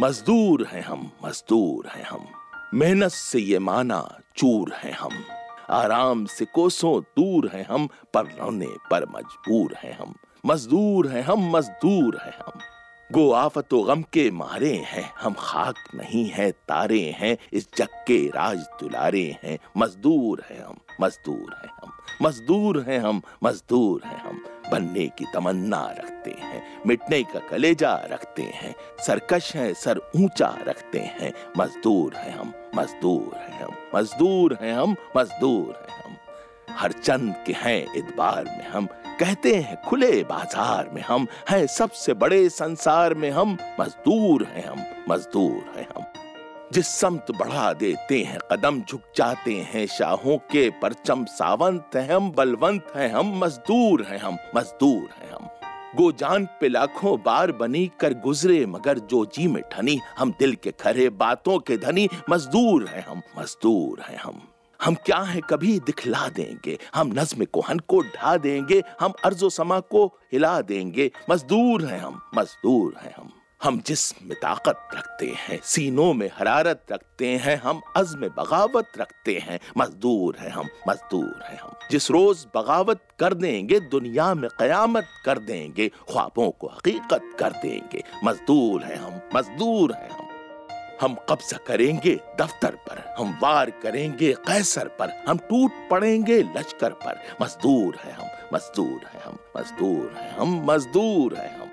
मजदूर हैं हम, मजदूर हैं हम। मेहनत से ये माना चूर हैं हम। आराम से कोसों दूर हैं हम, पर रोने पर मजबूर हैं हम। मजदूर हैं हम, मजदूर हैं हम। गो आफतो गम के मारे हैं, हम खाक नहीं है, तारे हैं, इस जग के राज दुलारे हैं। मजदूर हैं हम, मजदूर हैं हम। मजदूर हैं हम, मजदूर हैं हम। बनने की तमन्ना रखते हैं, मिटने का कलेजा रखते हैं, सरकश है, सर ऊँचा रखते हैं, मजदूर हैं हम, मजदूर हैं हम, मजदूर हैं हम, मजदूर हैं हम। हर चंद के हैं इतबार में हम, कहते हैं खुले बाज़ार में हम, हैं सबसे बड़े संसार में हम, मजदूर हैं हम, मजदूर हैं हम। जिस समत बढ़ा देते हैं, कदम झुक जाते हैं, शाहों के परचम सावंत हैं हम, बलवंत हैं हम, मजदूर हैं हम, मजदूर हैं हम। गो जान पे लाखों बार बनी, कर गुजरे मगर जो जी में ठनी, हम दिल के खरे बातों के धनी, मजदूर हैं हम, मजदूर हैं हम। हम क्या है कभी दिखला देंगे, हम नज्म कोहन को ढा देंगे, हम अर्जो समा को हिला देंगे, मजदूर हैं हम, मजदूर हैं हम। हम जिसम में ताकत रखते हैं, सीनों में हरारत रखते हैं, हम अज़्म बगावत रखते हैं। मजदूर हैं हम, मजदूर हैं हम। जिस रोज बगावत कर देंगे, दुनिया में कयामत कर देंगे, ख्वाबों को हकीकत कर देंगे। मजदूर हैं हम, मजदूर हैं हम। हम कब्जा करेंगे दफ्तर पर, हम वार करेंगे कैसर पर, हम टूट पड़ेंगे लश्कर पर। मजदूर हैं हम, मजदूर हैं हम, मजदूर हैं हम, मजदूर हैं हम।